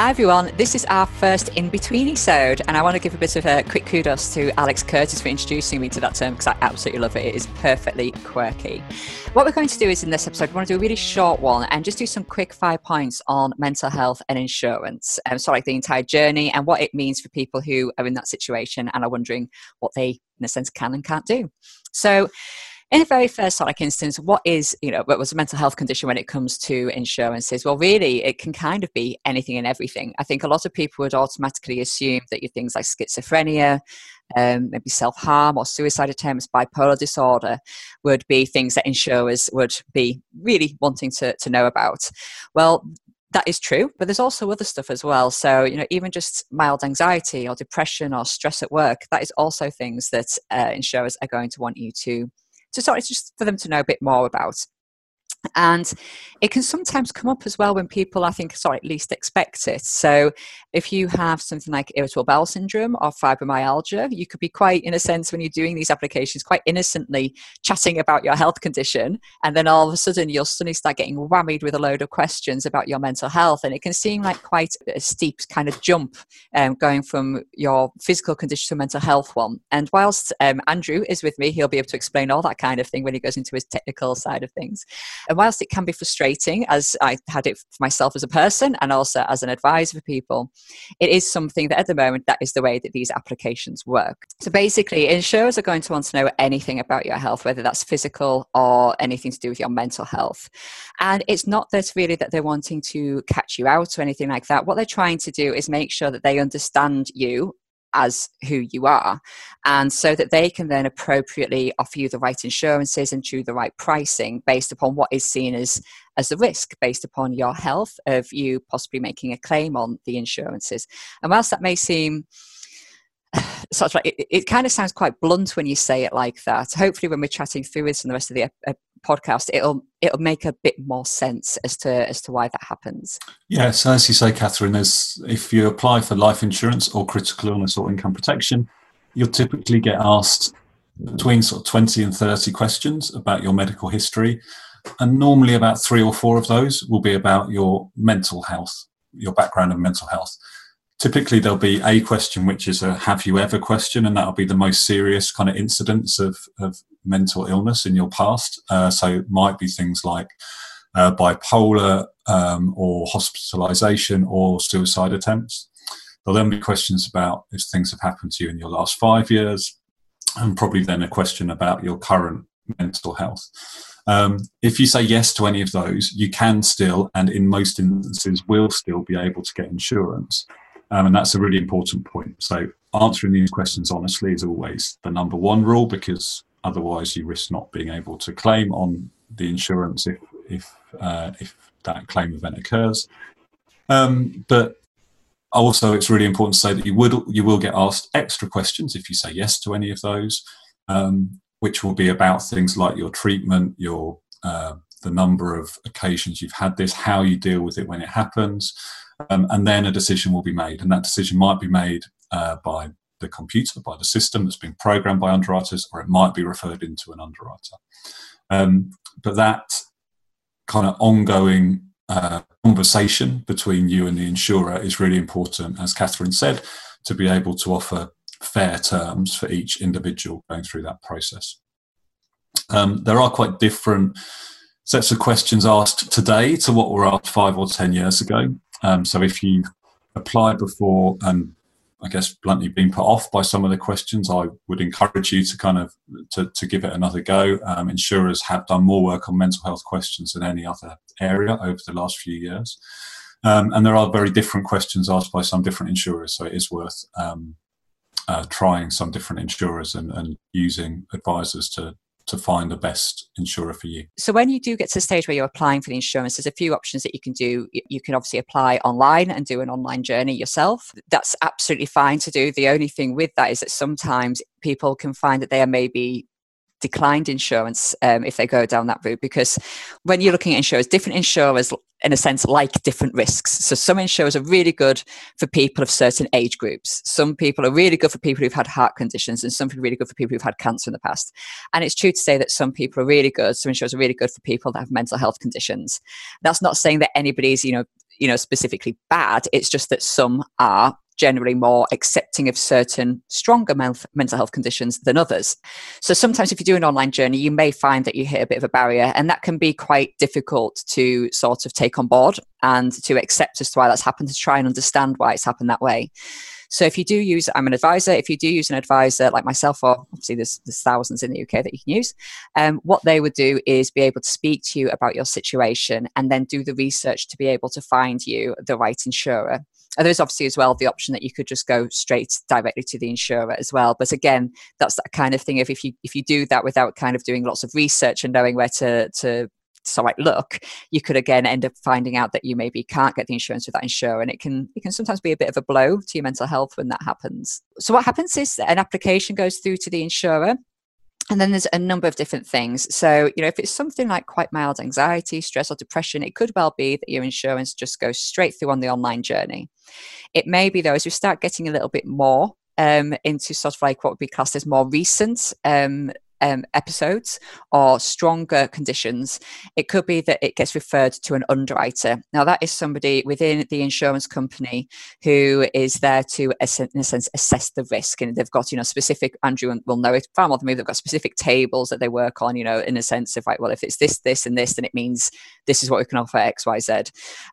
Hi everyone, this is our first in between episode, and I want to give a bit of a quick kudos to Alex Curtis for introducing me to that term because I absolutely love it. It is perfectly quirky. What we're going to do is in this episode, we want to do a really short one and just do some quick five points on mental health and insurance. Um, so, like the entire journey and what it means for people who are in that situation and are wondering what they, in a sense, can and can't do. So, in the very first like instance, what is, you know, what was a mental health condition when it comes to insurances? Well, really, it can kind of be anything and everything. I think a lot of people would automatically assume that your things like schizophrenia, um, maybe self harm or suicide attempts, bipolar disorder would be things that insurers would be really wanting to, to know about. Well, that is true, but there's also other stuff as well. So, you know, even just mild anxiety or depression or stress at work, that is also things that uh, insurers are going to want you to to sort of just for them to know a bit more about. And it can sometimes come up as well when people, I think, sorry, at least expect it. So, if you have something like irritable bowel syndrome or fibromyalgia, you could be quite, in a sense, when you're doing these applications, quite innocently chatting about your health condition. And then all of a sudden, you'll suddenly start getting whammied with a load of questions about your mental health. And it can seem like quite a steep kind of jump um, going from your physical condition to mental health one. And whilst um, Andrew is with me, he'll be able to explain all that kind of thing when he goes into his technical side of things. And whilst it can be frustrating, as I had it for myself as a person and also as an advisor for people, it is something that at the moment that is the way that these applications work. So basically, insurers are going to want to know anything about your health, whether that's physical or anything to do with your mental health. And it's not that really that they're wanting to catch you out or anything like that. What they're trying to do is make sure that they understand you as who you are and so that they can then appropriately offer you the right insurances and do the right pricing based upon what is seen as as a risk based upon your health of you possibly making a claim on the insurances and whilst that may seem sort of like it, it, kind of sounds quite blunt when you say it like that. Hopefully, when we're chatting through this and the rest of the uh, podcast, it'll it'll make a bit more sense as to as to why that happens. Yeah, so as you say, Catherine, there's if you apply for life insurance or critical illness or income protection, you'll typically get asked between sort of 20 and 30 questions about your medical history. And normally about three or four of those will be about your mental health, your background in mental health typically there'll be a question which is a have you ever? question and that'll be the most serious kind of incidents of, of mental illness in your past. Uh, so it might be things like uh, bipolar um, or hospitalization or suicide attempts. There'll then be questions about if things have happened to you in your last five years and probably then a question about your current mental health. Um, if you say yes to any of those, you can still, and in most instances, will still be able to get insurance. Um, and that's a really important point. So answering these questions honestly is always the number one rule because otherwise you risk not being able to claim on the insurance if if uh, if that claim event occurs. Um, but also, it's really important to say that you would you will get asked extra questions if you say yes to any of those, um, which will be about things like your treatment, your uh, the number of occasions you've had this, how you deal with it when it happens, um, and then a decision will be made. And that decision might be made uh, by the computer, by the system that's been programmed by underwriters, or it might be referred into an underwriter. Um, but that kind of ongoing uh, conversation between you and the insurer is really important, as Catherine said, to be able to offer fair terms for each individual going through that process. Um, there are quite different sets of questions asked today to what were asked five or ten years ago. Um, so if you applied before and I guess bluntly been put off by some of the questions, I would encourage you to kind of to, to give it another go. Um, insurers have done more work on mental health questions than any other area over the last few years. Um, and there are very different questions asked by some different insurers, so it is worth um, uh, trying some different insurers and, and using advisors to to find the best insurer for you. So when you do get to the stage where you're applying for the insurance, there's a few options that you can do. You can obviously apply online and do an online journey yourself. That's absolutely fine to do. The only thing with that is that sometimes people can find that they are maybe declined insurance um, if they go down that route because when you're looking at insurers different insurers in a sense like different risks. So some insurers are really good for people of certain age groups. Some people are really good for people who've had heart conditions and some people are really good for people who've had cancer in the past. And it's true to say that some people are really good some insurers are really good for people that have mental health conditions. That's not saying that anybody's you know you know specifically bad. It's just that some are generally more accepting of certain stronger mental health conditions than others. So sometimes if you do an online journey, you may find that you hit a bit of a barrier, and that can be quite difficult to sort of take on board and to accept as to why that's happened, to try and understand why it's happened that way. So if you do use, I'm an advisor. If you do use an advisor like myself, or obviously there's, there's thousands in the UK that you can use, um, what they would do is be able to speak to you about your situation and then do the research to be able to find you the right insurer. There's obviously as well the option that you could just go straight directly to the insurer as well. But again, that's that kind of thing. If, if you if you do that without kind of doing lots of research and knowing where to to so like look you could again end up finding out that you maybe can't get the insurance with that insurer and it can it can sometimes be a bit of a blow to your mental health when that happens so what happens is an application goes through to the insurer and then there's a number of different things. So, you know, if it's something like quite mild anxiety, stress, or depression, it could well be that your insurance just goes straight through on the online journey. It may be, though, as we start getting a little bit more um, into sort of like what would be classed as more recent um, um, episodes or stronger conditions, it could be that it gets referred to an underwriter. Now, that is somebody within the insurance company who is there to, in a sense, assess the risk. And they've got, you know, specific, Andrew will know it far more than me, they've got specific tables that they work on, you know, in a sense of like, well, if it's this, this, and this, then it means this is what we can offer X, Y, Z.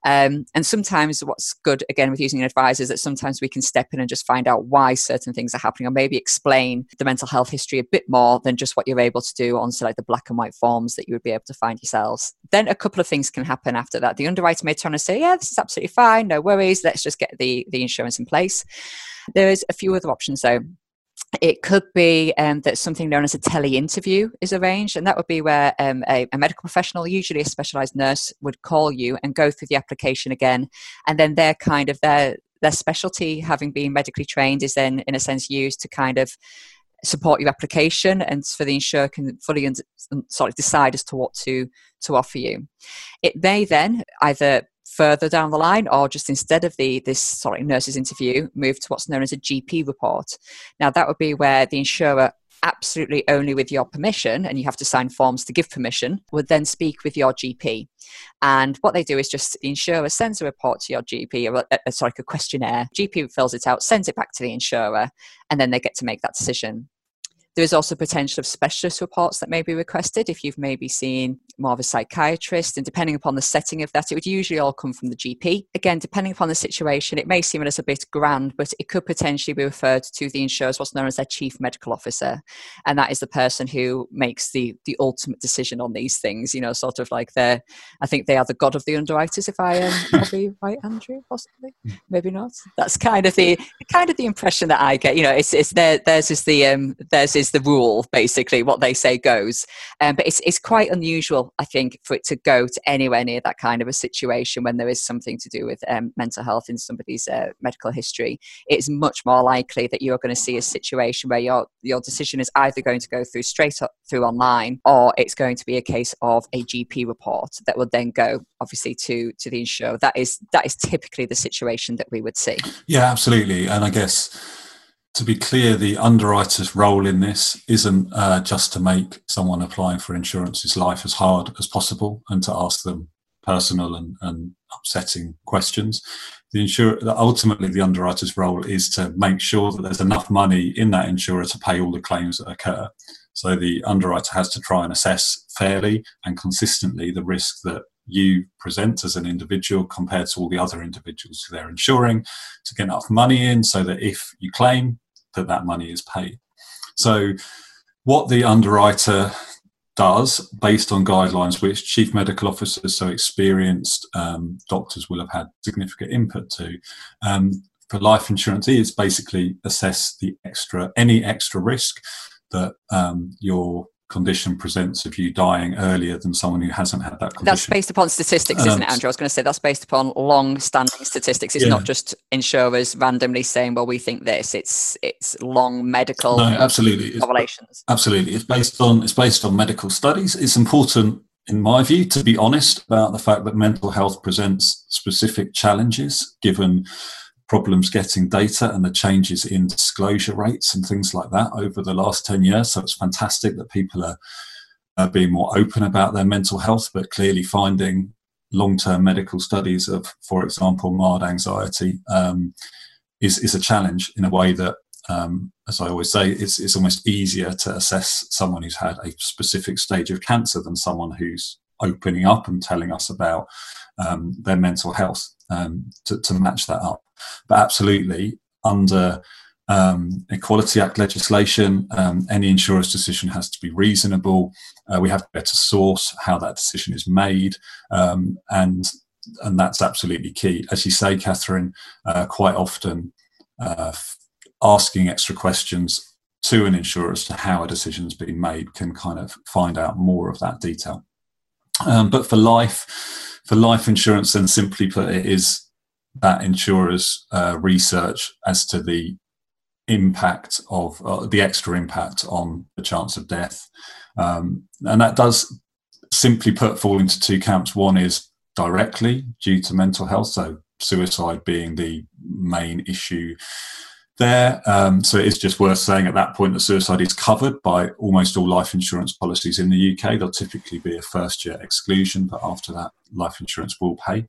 Um, and sometimes what's good, again, with using an advisor is that sometimes we can step in and just find out why certain things are happening or maybe explain the mental health history a bit more than just what you're able to do on like the black and white forms that you would be able to find yourselves. Then a couple of things can happen after that. The underwriter may turn and say, "Yeah, this is absolutely fine, no worries. Let's just get the the insurance in place." There is a few other options though. It could be um, that something known as a tele interview is arranged, and that would be where um, a, a, medical professional, usually a specialized nurse, would call you and go through the application again. And then their kind of their their specialty, having been medically trained, is then in a sense used to kind of support your application and for the insurer can fully and um, sort of decide as to what to to offer you. It may then either further down the line or just instead of the this sorry nurse's interview move to what's known as a GP report. Now that would be where the insurer absolutely only with your permission, and you have to sign forms to give permission, would then speak with your GP. And what they do is just the insurer sends a report to your GP, or a, a, sorry, a questionnaire. GP fills it out, sends it back to the insurer, and then they get to make that decision. There is also potential of specialist reports that may be requested if you've maybe seen more of a psychiatrist, and depending upon the setting of that, it would usually all come from the GP. Again, depending upon the situation, it may seem a little bit grand, but it could potentially be referred to the insurers, what's known as their chief medical officer, and that is the person who makes the the ultimate decision on these things. You know, sort of like they're, I think they are the god of the underwriters. If I am probably right, Andrew, possibly, maybe not. That's kind of the kind of the impression that I get. You know, it's it's their, theirs is the um, theirs is is the rule, basically. What they say goes. Um, but it's, it's quite unusual, I think, for it to go to anywhere near that kind of a situation when there is something to do with um, mental health in somebody's uh, medical history. It's much more likely that you're going to see a situation where your, your decision is either going to go through straight up through online or it's going to be a case of a GP report that will then go obviously to to the insurer that is that is typically the situation that we would see yeah absolutely and i guess to be clear, the underwriter's role in this isn't uh, just to make someone applying for insurance's life as hard as possible and to ask them personal and, and upsetting questions. The insurer, ultimately, the underwriter's role is to make sure that there's enough money in that insurer to pay all the claims that occur. So the underwriter has to try and assess fairly and consistently the risk that you present as an individual compared to all the other individuals they're insuring to get enough money in so that if you claim that that money is paid. So, what the underwriter does, based on guidelines which chief medical officers, so experienced um, doctors, will have had significant input to, um, for life insurance is basically assess the extra any extra risk that um, your condition presents of you dying earlier than someone who hasn't had that condition. That's based upon statistics, isn't it, um, Andrew? I was going to say that's based upon long-standing statistics. It's yeah. not just insurers randomly saying, "Well, we think this." It's it's long medical no, absolutely correlations. Absolutely, it's based on it's based on medical studies. It's important, in my view, to be honest about the fact that mental health presents specific challenges given problems getting data and the changes in disclosure rates and things like that over the last 10 years. So it's fantastic that people are, being more open about their mental health, but clearly finding long-term medical studies of, for example, mild anxiety um, is is a challenge in a way that, um, as I always say, it's it's almost easier to assess someone who's had a specific stage of cancer than someone who's opening up and telling us about um, their mental health um, to, to match that up. But absolutely, under um, Equality Act legislation, um, any insurer's decision has to be reasonable. Uh, we have to better source how that decision is made, um, and and that's absolutely key. As you say, Catherine, uh, quite often uh, asking extra questions to an insurer as to how a decision has been made can kind of find out more of that detail. Um, but for life, for life insurance, then simply put, it is that insurer's uh, research as to the impact of uh, the extra impact on the chance of death. Um, and that does simply put fall into two camps. One is directly due to mental health, so suicide being the main issue there. Um, so it is just worth saying at that point that suicide is covered by almost all life insurance policies in the UK. There'll typically be a first year exclusion, but after that, life insurance will pay.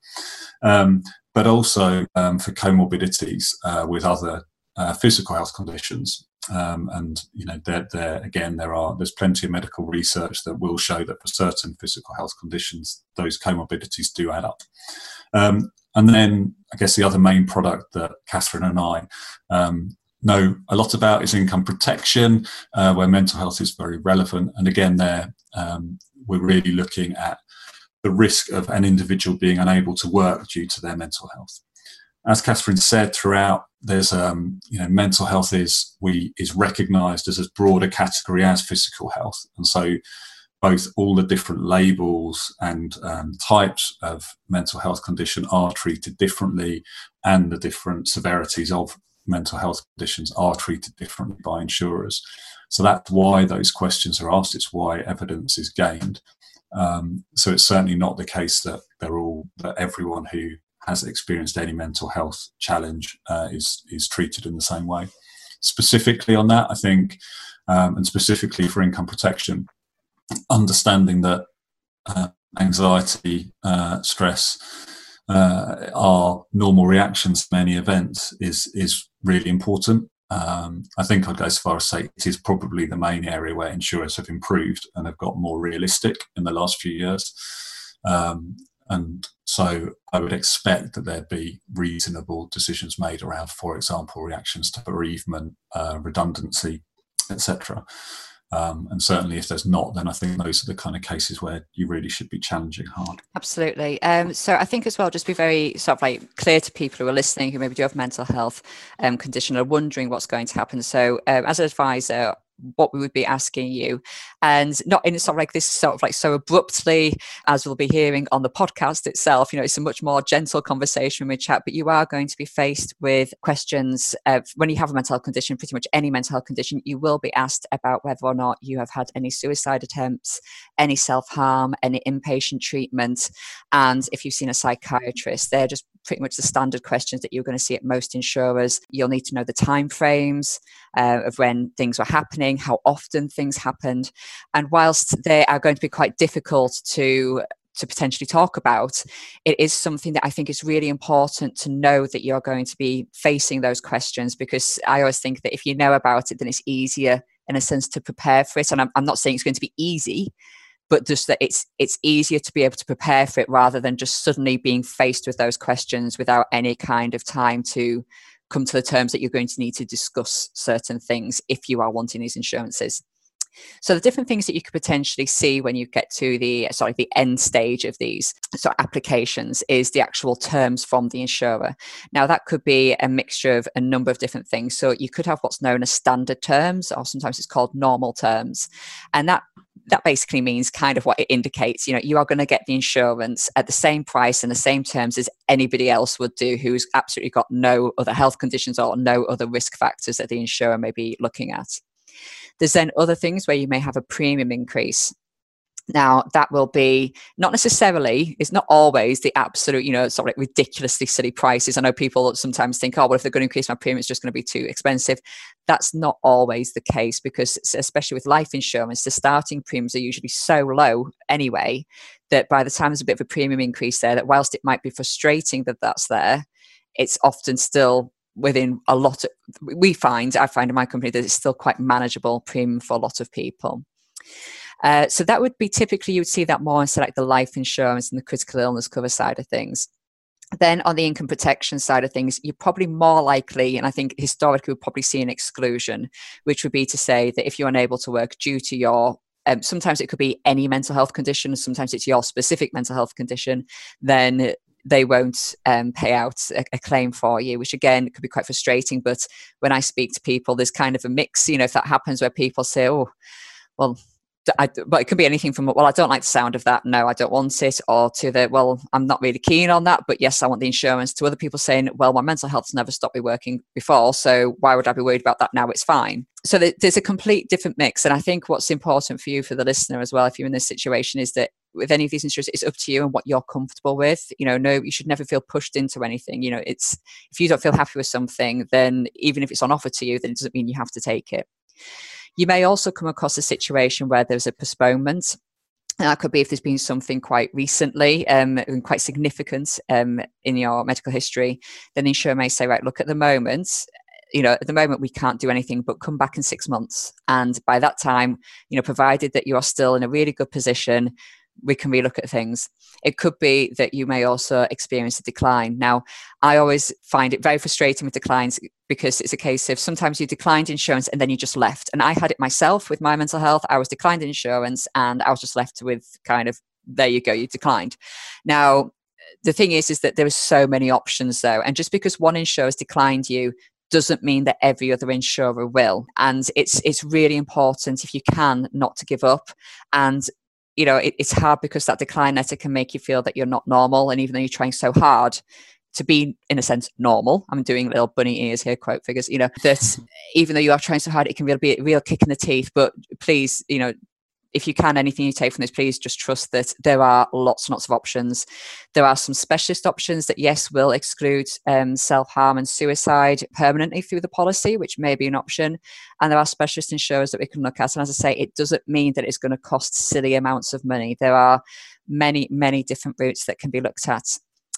Um, but also um, for comorbidities uh, with other uh, physical health conditions. Um, and you know, there, there again, there are there's plenty of medical research that will show that for certain physical health conditions, those comorbidities do add up. Um, and then, I guess the other main product that Catherine and I um, know a lot about is income protection, uh, where mental health is very relevant. And again, there um, we're really looking at the risk of an individual being unable to work due to their mental health as Catherine said throughout, there's um, you know mental health is we is recognised as a broader category as physical health, and so both all the different labels and um, types of mental health condition are treated differently, and the different severities of mental health conditions are treated differently by insurers. So that's why those questions are asked. It's why evidence is gained. Um, so it's certainly not the case that they're all that everyone who has experienced any mental health challenge uh, is is treated in the same way. Specifically on that, I think, um, and specifically for income protection, understanding that uh, anxiety, uh, stress uh, are normal reactions to many events is is really important. Um, I think I'd go as far as say it is probably the main area where insurers have improved and have got more realistic in the last few years. Um, and so I would expect that there'd be reasonable decisions made around, for example, reactions to bereavement, uh, redundancy, etc. Um, and certainly, if there's not, then I think those are the kind of cases where you really should be challenging hard. Absolutely. Um, so I think as well, just be very sort of like clear to people who are listening who maybe do have mental health um, condition or wondering what's going to happen. So um, as an advisor, what we would be asking you. And not in sort of like this sort of like so abruptly as we'll be hearing on the podcast itself you know it's a much more gentle conversation when we chat but you are going to be faced with questions of when you have a mental health condition pretty much any mental health condition you will be asked about whether or not you have had any suicide attempts any self-harm any inpatient treatment. And if you've seen a psychiatrist they're just pretty much the standard questions that you're going to see at most insurers. You'll need to know the time frames uh, of when things were happening, how often things happened, and whilst they are going to be quite difficult to to potentially talk about, it is something that I think is really important to know that you're going to be facing those questions because I always think that if you know about it, then it's easier in a sense to prepare for it. And I'm, I'm not saying it's going to be easy, but just that it's it's easier to be able to prepare for it rather than just suddenly being faced with those questions without any kind of time to come to the terms that you're going to need to discuss certain things if you are wanting these insurances. So the different things that you could potentially see when you get to the sorry the end stage of these sort of applications is the actual terms from the insurer. Now that could be a mixture of a number of different things. So you could have what's known as standard terms, or sometimes it's called normal terms, and that that basically means kind of what it indicates you know you are going to get the insurance at the same price and the same terms as anybody else would do who's absolutely got no other health conditions or no other risk factors that the insurer may be looking at there's then other things where you may have a premium increase Now, that will be not necessarily, it's not always the absolute, you know, sort of like ridiculously silly prices. I know people sometimes think, oh, well, if they're going to increase my premium, it's just going to be too expensive. That's not always the case because, especially with life insurance, the starting premiums are usually so low anyway that by the time there's a bit of a premium increase there, that whilst it might be frustrating that that's there, it's often still within a lot of, we find, I find in my company that it's still quite manageable premium for a lot of people. Uh, so that would be typically you would see that more in select the life insurance and the critical illness cover side of things. Then on the income protection side of things, you're probably more likely, and I think historically we'll probably see an exclusion, which would be to say that if you're unable to work due to your um, sometimes it could be any mental health condition, sometimes it's your specific mental health condition, then they won't um, pay out a, a, claim for you, which again could be quite frustrating. But when I speak to people, there's kind of a mix, you know, if that happens where people say, oh, well, I, but it could be anything from well i don't like the sound of that. No i don't want it or to the well i'm not really keen on that but yes i want the insurance to other people saying well my mental health's never stopped me working before so why would i be worried about that? Now it's fine. So there's a complete different mix and i think what's important for you for the listener as well if you're in this situation is that with any of these insurers it's up to you and what you're comfortable with you know no you should never feel pushed into anything you know it's if you don't feel happy with something then even if it's on offer to you then it doesn't mean you have to take it you may also come across a situation where there's a postponement. that could be if there's been something quite recently um, and quite significant um, in your medical history. Then the insurer may say, right, look, at the moment, you know, at the moment we can't do anything, but come back in six months. And by that time, you know, provided that you are still in a really good position, we can relook at things. It could be that you may also experience a decline. Now, I always find it very frustrating with declines because it's a case of sometimes you declined insurance and then you just left. And I had it myself with my mental health. I was declined insurance and I was just left with kind of, there you go, you declined. Now, the thing is, is that there are so many options though. And just because one insurer has declined you doesn't mean that every other insurer will and it's it's really important if you can not to give up and you know, it, it's hard because that decline letter can make you feel that you're not normal. And even though you're trying so hard to be, in a sense, normal, I'm doing little bunny ears here, quote figures, you know, that even though you are trying so hard, it can really be a real kick in the teeth. But please, you know, if you can, anything you take from this, please just trust that there are lots and lots of options. There are some specialist options that, yes, will exclude um, self harm and suicide permanently through the policy, which may be an option. And there are specialist insurers that we can look at. And as I say, it doesn't mean that it's going to cost silly amounts of money. There are many, many different routes that can be looked at.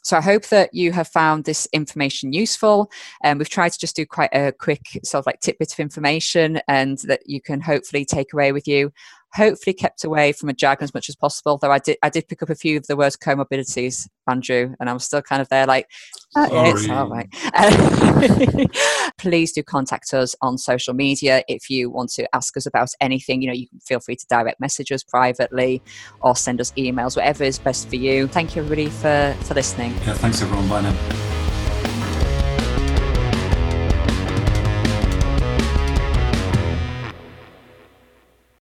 So I hope that you have found this information useful. And um, we've tried to just do quite a quick sort of like tidbit of information and that you can hopefully take away with you hopefully kept away from a jargon as much as possible. Though I did, I did pick up a few of the words comorbidities, Andrew, and I'm still kind of there, like, oh, yeah, it's all right. please do contact us on social media if you want to ask us about anything. You know, you can feel free to direct message us privately or send us emails, whatever is best for you. Thank you, everybody, for for listening. Yeah, thanks everyone. Bye now.